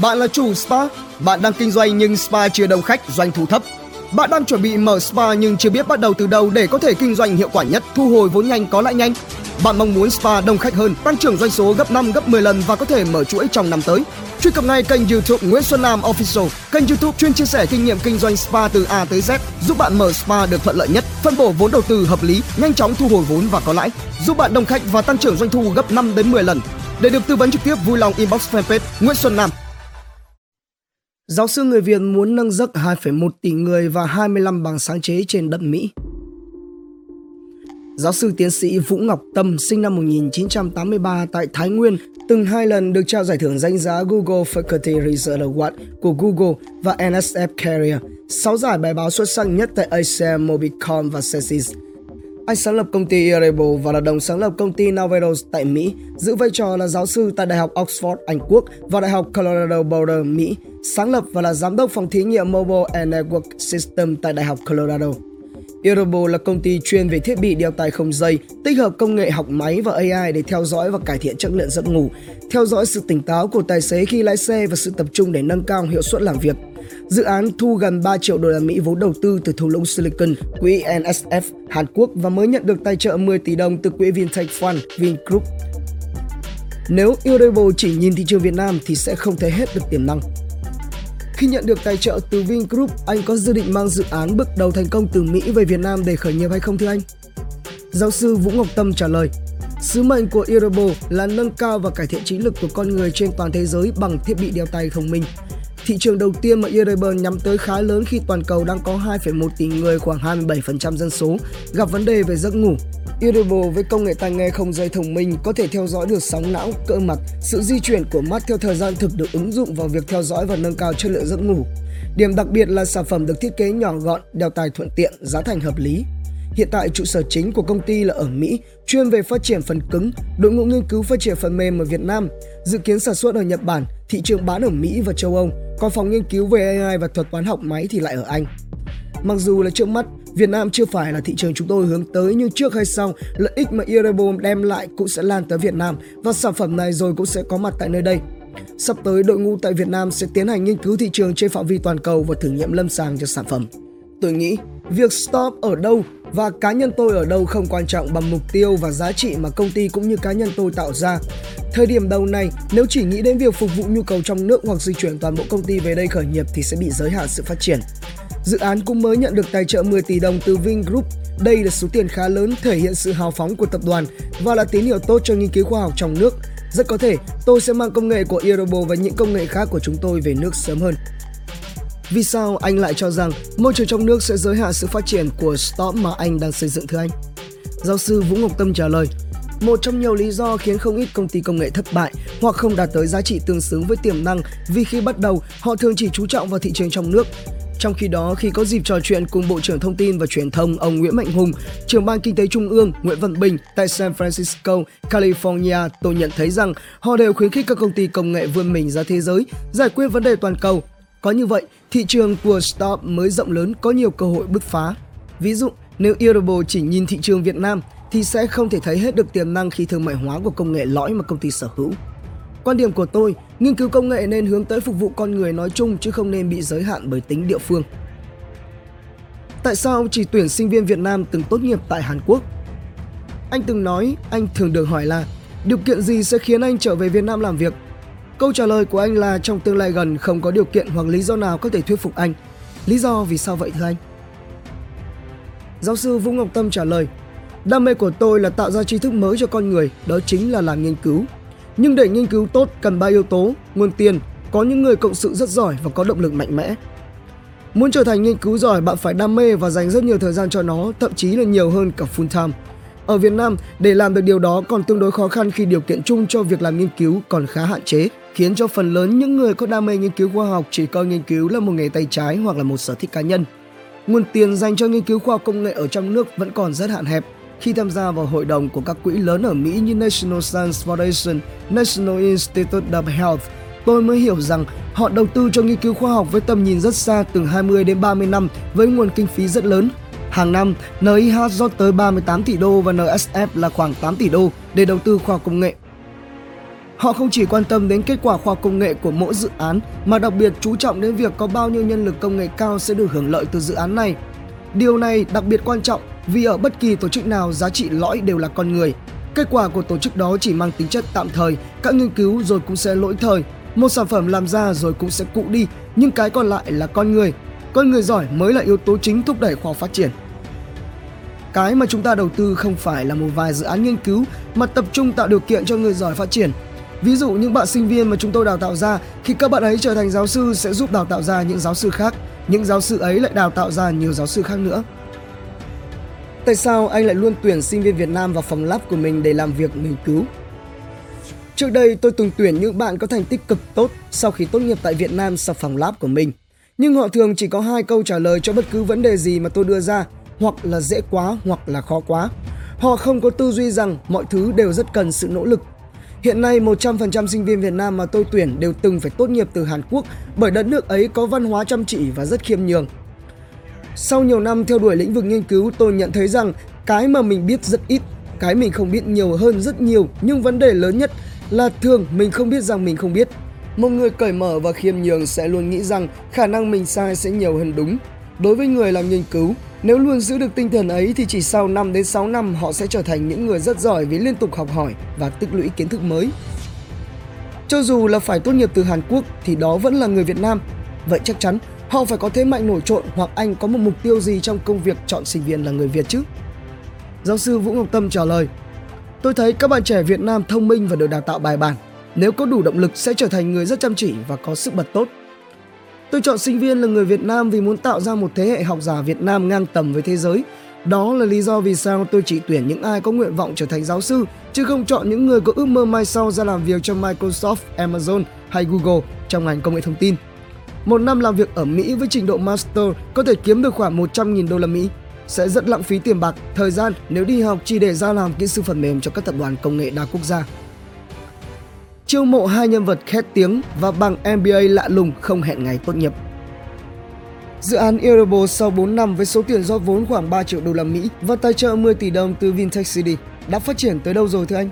Bạn là chủ spa, bạn đang kinh doanh nhưng spa chưa đông khách, doanh thu thấp. Bạn đang chuẩn bị mở spa nhưng chưa biết bắt đầu từ đâu để có thể kinh doanh hiệu quả nhất, thu hồi vốn nhanh có lãi nhanh. Bạn mong muốn spa đông khách hơn, tăng trưởng doanh số gấp 5 gấp 10 lần và có thể mở chuỗi trong năm tới. Truy cập ngay kênh YouTube Nguyễn Xuân Nam Official, kênh YouTube chuyên chia sẻ kinh nghiệm kinh doanh spa từ A tới Z, giúp bạn mở spa được thuận lợi nhất, phân bổ vốn đầu tư hợp lý, nhanh chóng thu hồi vốn và có lãi, giúp bạn đông khách và tăng trưởng doanh thu gấp 5 đến 10 lần. Để được tư vấn trực tiếp vui lòng inbox fanpage Nguyễn Xuân Nam. Giáo sư người Việt muốn nâng giấc 2,1 tỷ người và 25 bằng sáng chế trên đất Mỹ. Giáo sư tiến sĩ Vũ Ngọc Tâm sinh năm 1983 tại Thái Nguyên, từng hai lần được trao giải thưởng danh giá Google Faculty Research Award của Google và NSF Career, 6 giải bài báo xuất sắc nhất tại ASEAN, Mobicon và CESIS. Anh sáng lập công ty Earable và là đồng sáng lập công ty Naveros tại Mỹ, giữ vai trò là giáo sư tại Đại học Oxford, Anh Quốc và Đại học Colorado Boulder, Mỹ, sáng lập và là giám đốc phòng thí nghiệm Mobile and Network System tại Đại học Colorado. Earable là công ty chuyên về thiết bị đeo tai không dây, tích hợp công nghệ học máy và AI để theo dõi và cải thiện chất lượng giấc ngủ, theo dõi sự tỉnh táo của tài xế khi lái xe và sự tập trung để nâng cao hiệu suất làm việc. Dự án thu gần 3 triệu đô la Mỹ vốn đầu tư từ thung lũng Silicon, quỹ NSF Hàn Quốc và mới nhận được tài trợ 10 tỷ đồng từ quỹ Vintech Fund Vingroup. Nếu Earable chỉ nhìn thị trường Việt Nam thì sẽ không thấy hết được tiềm năng. Khi nhận được tài trợ từ Vingroup, anh có dự định mang dự án bước đầu thành công từ Mỹ về Việt Nam để khởi nghiệp hay không thưa anh? Giáo sư Vũ Ngọc Tâm trả lời, Sứ mệnh của Earable là nâng cao và cải thiện trí lực của con người trên toàn thế giới bằng thiết bị đeo tay thông minh. Thị trường đầu tiên mà Earable nhắm tới khá lớn khi toàn cầu đang có 2,1 tỷ người khoảng 27% dân số gặp vấn đề về giấc ngủ. Earable với công nghệ tai nghe không dây thông minh có thể theo dõi được sóng não, cơ mặt, sự di chuyển của mắt theo thời gian thực được ứng dụng vào việc theo dõi và nâng cao chất lượng giấc ngủ. Điểm đặc biệt là sản phẩm được thiết kế nhỏ gọn, đeo tai thuận tiện, giá thành hợp lý. Hiện tại trụ sở chính của công ty là ở Mỹ, chuyên về phát triển phần cứng, đội ngũ nghiên cứu phát triển phần mềm ở Việt Nam, dự kiến sản xuất ở Nhật Bản, thị trường bán ở Mỹ và châu Âu, còn phòng nghiên cứu về AI và thuật toán học máy thì lại ở Anh. Mặc dù là trước mắt, Việt Nam chưa phải là thị trường chúng tôi hướng tới nhưng trước hay sau, lợi ích mà Erebom đem lại cũng sẽ lan tới Việt Nam và sản phẩm này rồi cũng sẽ có mặt tại nơi đây. Sắp tới, đội ngũ tại Việt Nam sẽ tiến hành nghiên cứu thị trường trên phạm vi toàn cầu và thử nghiệm lâm sàng cho sản phẩm. Tôi nghĩ việc stop ở đâu và cá nhân tôi ở đâu không quan trọng bằng mục tiêu và giá trị mà công ty cũng như cá nhân tôi tạo ra. Thời điểm đầu này, nếu chỉ nghĩ đến việc phục vụ nhu cầu trong nước hoặc di chuyển toàn bộ công ty về đây khởi nghiệp thì sẽ bị giới hạn sự phát triển. Dự án cũng mới nhận được tài trợ 10 tỷ đồng từ Vingroup. Đây là số tiền khá lớn thể hiện sự hào phóng của tập đoàn và là tín hiệu tốt cho nghiên cứu khoa học trong nước. Rất có thể tôi sẽ mang công nghệ của Erobo và những công nghệ khác của chúng tôi về nước sớm hơn. Vì sao anh lại cho rằng môi trường trong nước sẽ giới hạn sự phát triển của startup mà anh đang xây dựng thưa anh? Giáo sư Vũ Ngọc Tâm trả lời, một trong nhiều lý do khiến không ít công ty công nghệ thất bại hoặc không đạt tới giá trị tương xứng với tiềm năng vì khi bắt đầu họ thường chỉ chú trọng vào thị trường trong nước. Trong khi đó, khi có dịp trò chuyện cùng Bộ trưởng Thông tin và Truyền thông ông Nguyễn Mạnh Hùng, trưởng ban Kinh tế Trung ương Nguyễn Văn Bình tại San Francisco, California, tôi nhận thấy rằng họ đều khuyến khích các công ty công nghệ vươn mình ra thế giới, giải quyết vấn đề toàn cầu. Có như vậy, thị trường của stop mới rộng lớn có nhiều cơ hội bứt phá. Ví dụ, nếu Irable chỉ nhìn thị trường Việt Nam thì sẽ không thể thấy hết được tiềm năng khi thương mại hóa của công nghệ lõi mà công ty sở hữu. Quan điểm của tôi, nghiên cứu công nghệ nên hướng tới phục vụ con người nói chung chứ không nên bị giới hạn bởi tính địa phương. Tại sao chỉ tuyển sinh viên Việt Nam từng tốt nghiệp tại Hàn Quốc? Anh từng nói, anh thường được hỏi là điều kiện gì sẽ khiến anh trở về Việt Nam làm việc? Câu trả lời của anh là trong tương lai gần không có điều kiện hoặc lý do nào có thể thuyết phục anh. Lý do vì sao vậy thưa anh? Giáo sư Vũ Ngọc Tâm trả lời, đam mê của tôi là tạo ra tri thức mới cho con người, đó chính là làm nghiên cứu. Nhưng để nghiên cứu tốt cần ba yếu tố, nguồn tiền, có những người cộng sự rất giỏi và có động lực mạnh mẽ. Muốn trở thành nghiên cứu giỏi bạn phải đam mê và dành rất nhiều thời gian cho nó, thậm chí là nhiều hơn cả full time. Ở Việt Nam, để làm được điều đó còn tương đối khó khăn khi điều kiện chung cho việc làm nghiên cứu còn khá hạn chế, khiến cho phần lớn những người có đam mê nghiên cứu khoa học chỉ coi nghiên cứu là một nghề tay trái hoặc là một sở thích cá nhân. Nguồn tiền dành cho nghiên cứu khoa học công nghệ ở trong nước vẫn còn rất hạn hẹp, khi tham gia vào hội đồng của các quỹ lớn ở Mỹ như National Science Foundation, National Institute of Health, tôi mới hiểu rằng họ đầu tư cho nghiên cứu khoa học với tầm nhìn rất xa từ 20 đến 30 năm với nguồn kinh phí rất lớn. Hàng năm, NIH rót tới 38 tỷ đô và NSF là khoảng 8 tỷ đô để đầu tư khoa học công nghệ. Họ không chỉ quan tâm đến kết quả khoa công nghệ của mỗi dự án mà đặc biệt chú trọng đến việc có bao nhiêu nhân lực công nghệ cao sẽ được hưởng lợi từ dự án này. Điều này đặc biệt quan trọng vì ở bất kỳ tổ chức nào giá trị lõi đều là con người. Kết quả của tổ chức đó chỉ mang tính chất tạm thời, các nghiên cứu rồi cũng sẽ lỗi thời, một sản phẩm làm ra rồi cũng sẽ cũ đi, nhưng cái còn lại là con người. Con người giỏi mới là yếu tố chính thúc đẩy khoa phát triển. Cái mà chúng ta đầu tư không phải là một vài dự án nghiên cứu mà tập trung tạo điều kiện cho người giỏi phát triển. Ví dụ những bạn sinh viên mà chúng tôi đào tạo ra, khi các bạn ấy trở thành giáo sư sẽ giúp đào tạo ra những giáo sư khác, những giáo sư ấy lại đào tạo ra nhiều giáo sư khác nữa. Tại sao anh lại luôn tuyển sinh viên Việt Nam vào phòng lab của mình để làm việc nghiên cứu? Trước đây tôi từng tuyển những bạn có thành tích cực tốt sau khi tốt nghiệp tại Việt Nam sau phòng lab của mình. Nhưng họ thường chỉ có hai câu trả lời cho bất cứ vấn đề gì mà tôi đưa ra, hoặc là dễ quá hoặc là khó quá. Họ không có tư duy rằng mọi thứ đều rất cần sự nỗ lực. Hiện nay 100% sinh viên Việt Nam mà tôi tuyển đều từng phải tốt nghiệp từ Hàn Quốc bởi đất nước ấy có văn hóa chăm chỉ và rất khiêm nhường. Sau nhiều năm theo đuổi lĩnh vực nghiên cứu, tôi nhận thấy rằng cái mà mình biết rất ít, cái mình không biết nhiều hơn rất nhiều, nhưng vấn đề lớn nhất là thường mình không biết rằng mình không biết. Một người cởi mở và khiêm nhường sẽ luôn nghĩ rằng khả năng mình sai sẽ nhiều hơn đúng. Đối với người làm nghiên cứu, nếu luôn giữ được tinh thần ấy thì chỉ sau 5 đến 6 năm họ sẽ trở thành những người rất giỏi vì liên tục học hỏi và tích lũy kiến thức mới. Cho dù là phải tốt nghiệp từ Hàn Quốc thì đó vẫn là người Việt Nam. Vậy chắc chắn họ phải có thế mạnh nổi trội hoặc anh có một mục tiêu gì trong công việc chọn sinh viên là người Việt chứ? Giáo sư Vũ Ngọc Tâm trả lời, Tôi thấy các bạn trẻ Việt Nam thông minh và được đào tạo bài bản. Nếu có đủ động lực sẽ trở thành người rất chăm chỉ và có sức bật tốt. Tôi chọn sinh viên là người Việt Nam vì muốn tạo ra một thế hệ học giả Việt Nam ngang tầm với thế giới. Đó là lý do vì sao tôi chỉ tuyển những ai có nguyện vọng trở thành giáo sư, chứ không chọn những người có ước mơ mai sau ra làm việc cho Microsoft, Amazon hay Google trong ngành công nghệ thông tin. Một năm làm việc ở Mỹ với trình độ master có thể kiếm được khoảng 100.000 đô la Mỹ. Sẽ rất lãng phí tiền bạc, thời gian nếu đi học chỉ để ra làm kỹ sư phần mềm cho các tập đoàn công nghệ đa quốc gia chiêu mộ hai nhân vật khét tiếng và bằng MBA lạ lùng không hẹn ngày tốt nghiệp. Dự án Airable sau 4 năm với số tiền rót vốn khoảng 3 triệu đô la Mỹ và tài trợ 10 tỷ đồng từ Vintech City đã phát triển tới đâu rồi thưa anh?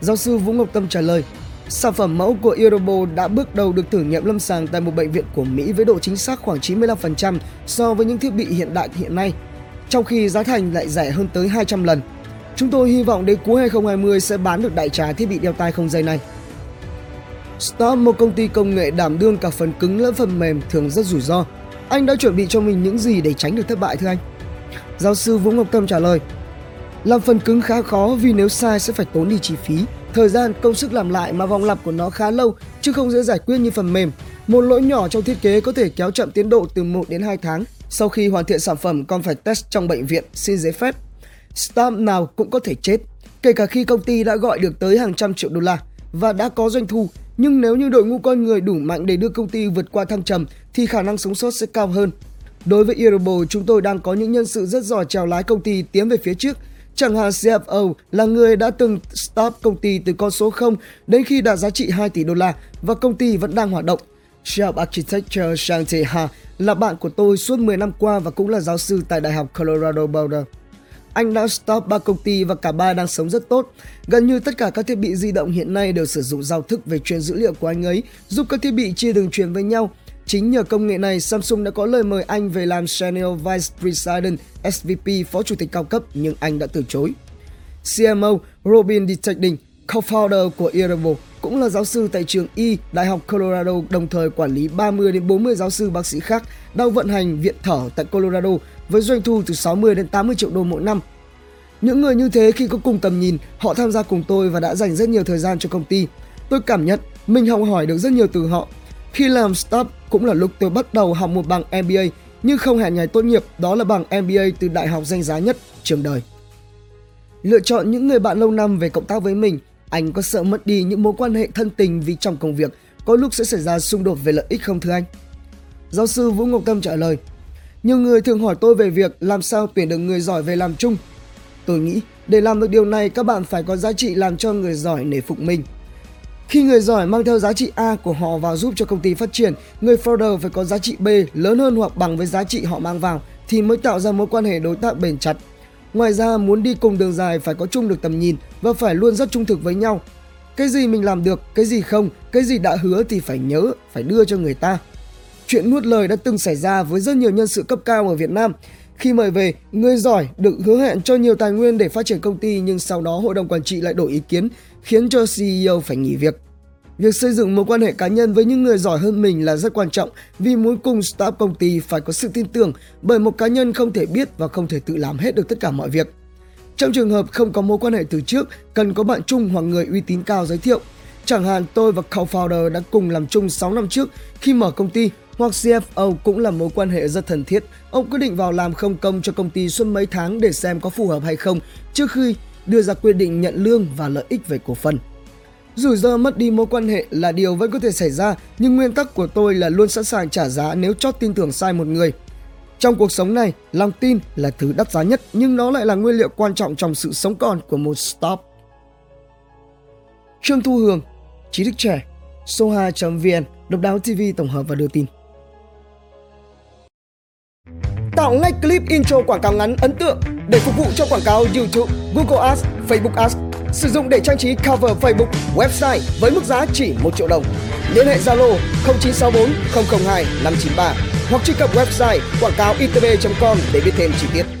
Giáo sư Vũ Ngọc Tâm trả lời, sản phẩm mẫu của Airable đã bước đầu được thử nghiệm lâm sàng tại một bệnh viện của Mỹ với độ chính xác khoảng 95% so với những thiết bị hiện đại hiện nay, trong khi giá thành lại rẻ hơn tới 200 lần. Chúng tôi hy vọng đến cuối 2020 sẽ bán được đại trà thiết bị đeo tai không dây này. Stop, một công ty công nghệ đảm đương cả phần cứng lẫn phần mềm thường rất rủi ro. Anh đã chuẩn bị cho mình những gì để tránh được thất bại thưa anh? Giáo sư Vũ Ngọc Tâm trả lời. Làm phần cứng khá khó vì nếu sai sẽ phải tốn đi chi phí, thời gian, công sức làm lại mà vòng lặp của nó khá lâu chứ không dễ giải quyết như phần mềm. Một lỗi nhỏ trong thiết kế có thể kéo chậm tiến độ từ 1 đến 2 tháng. Sau khi hoàn thiện sản phẩm còn phải test trong bệnh viện xin giấy phép startup nào cũng có thể chết, kể cả khi công ty đã gọi được tới hàng trăm triệu đô la và đã có doanh thu. Nhưng nếu như đội ngũ con người đủ mạnh để đưa công ty vượt qua thăng trầm thì khả năng sống sót sẽ cao hơn. Đối với Earable, chúng tôi đang có những nhân sự rất giỏi chèo lái công ty tiến về phía trước. Chẳng hạn CFO là người đã từng start công ty từ con số 0 đến khi đạt giá trị 2 tỷ đô la và công ty vẫn đang hoạt động. Chief Architecture Shang Ha là bạn của tôi suốt 10 năm qua và cũng là giáo sư tại Đại học Colorado Boulder. Anh đã stop ba công ty và cả ba đang sống rất tốt. Gần như tất cả các thiết bị di động hiện nay đều sử dụng giao thức về truyền dữ liệu của anh ấy, giúp các thiết bị chia đường truyền với nhau. Chính nhờ công nghệ này, Samsung đã có lời mời anh về làm Senior Vice President SVP Phó Chủ tịch cao cấp nhưng anh đã từ chối. CMO Robin Detecting, co-founder của Irable, cũng là giáo sư tại trường Y, Đại học Colorado, đồng thời quản lý 30 đến 40 giáo sư bác sĩ khác đang vận hành viện thở tại Colorado với doanh thu từ 60 đến 80 triệu đô mỗi năm. Những người như thế khi có cùng tầm nhìn, họ tham gia cùng tôi và đã dành rất nhiều thời gian cho công ty. Tôi cảm nhận mình học hỏi được rất nhiều từ họ. Khi làm stop cũng là lúc tôi bắt đầu học một bằng MBA nhưng không hẹn ngày tốt nghiệp, đó là bằng MBA từ đại học danh giá nhất trường đời. Lựa chọn những người bạn lâu năm về cộng tác với mình, anh có sợ mất đi những mối quan hệ thân tình vì trong công việc có lúc sẽ xảy ra xung đột về lợi ích không thưa anh? Giáo sư Vũ Ngọc Tâm trả lời, nhiều người thường hỏi tôi về việc làm sao tuyển được người giỏi về làm chung. Tôi nghĩ để làm được điều này các bạn phải có giá trị làm cho người giỏi nể phục mình. Khi người giỏi mang theo giá trị A của họ vào giúp cho công ty phát triển, người founder phải có giá trị B lớn hơn hoặc bằng với giá trị họ mang vào thì mới tạo ra mối quan hệ đối tác bền chặt. Ngoài ra, muốn đi cùng đường dài phải có chung được tầm nhìn và phải luôn rất trung thực với nhau. cái gì mình làm được, cái gì không, cái gì đã hứa thì phải nhớ, phải đưa cho người ta. Chuyện nuốt lời đã từng xảy ra với rất nhiều nhân sự cấp cao ở Việt Nam. Khi mời về, người giỏi được hứa hẹn cho nhiều tài nguyên để phát triển công ty nhưng sau đó hội đồng quản trị lại đổi ý kiến, khiến cho CEO phải nghỉ việc. Việc xây dựng mối quan hệ cá nhân với những người giỏi hơn mình là rất quan trọng vì muốn cùng startup công ty phải có sự tin tưởng bởi một cá nhân không thể biết và không thể tự làm hết được tất cả mọi việc. Trong trường hợp không có mối quan hệ từ trước, cần có bạn chung hoặc người uy tín cao giới thiệu. Chẳng hạn tôi và co-founder đã cùng làm chung 6 năm trước khi mở công ty hoặc CFO cũng là mối quan hệ rất thân thiết. Ông quyết định vào làm không công cho công ty suốt mấy tháng để xem có phù hợp hay không trước khi đưa ra quyết định nhận lương và lợi ích về cổ phần. Rủi ro mất đi mối quan hệ là điều vẫn có thể xảy ra, nhưng nguyên tắc của tôi là luôn sẵn sàng trả giá nếu chót tin tưởng sai một người. Trong cuộc sống này, lòng tin là thứ đắt giá nhất nhưng nó lại là nguyên liệu quan trọng trong sự sống còn của một startup. Trương Thu Hường, trí thức trẻ, soha.vn, độc đáo TV tổng hợp và đưa tin. Tạo ngay clip intro quảng cáo ngắn ấn tượng để phục vụ cho quảng cáo YouTube, Google Ads, Facebook Ads. Sử dụng để trang trí cover Facebook, website với mức giá chỉ 1 triệu đồng. Liên hệ Zalo 0964 002 593 hoặc truy cập website quảng cáo itb.com để biết thêm chi tiết.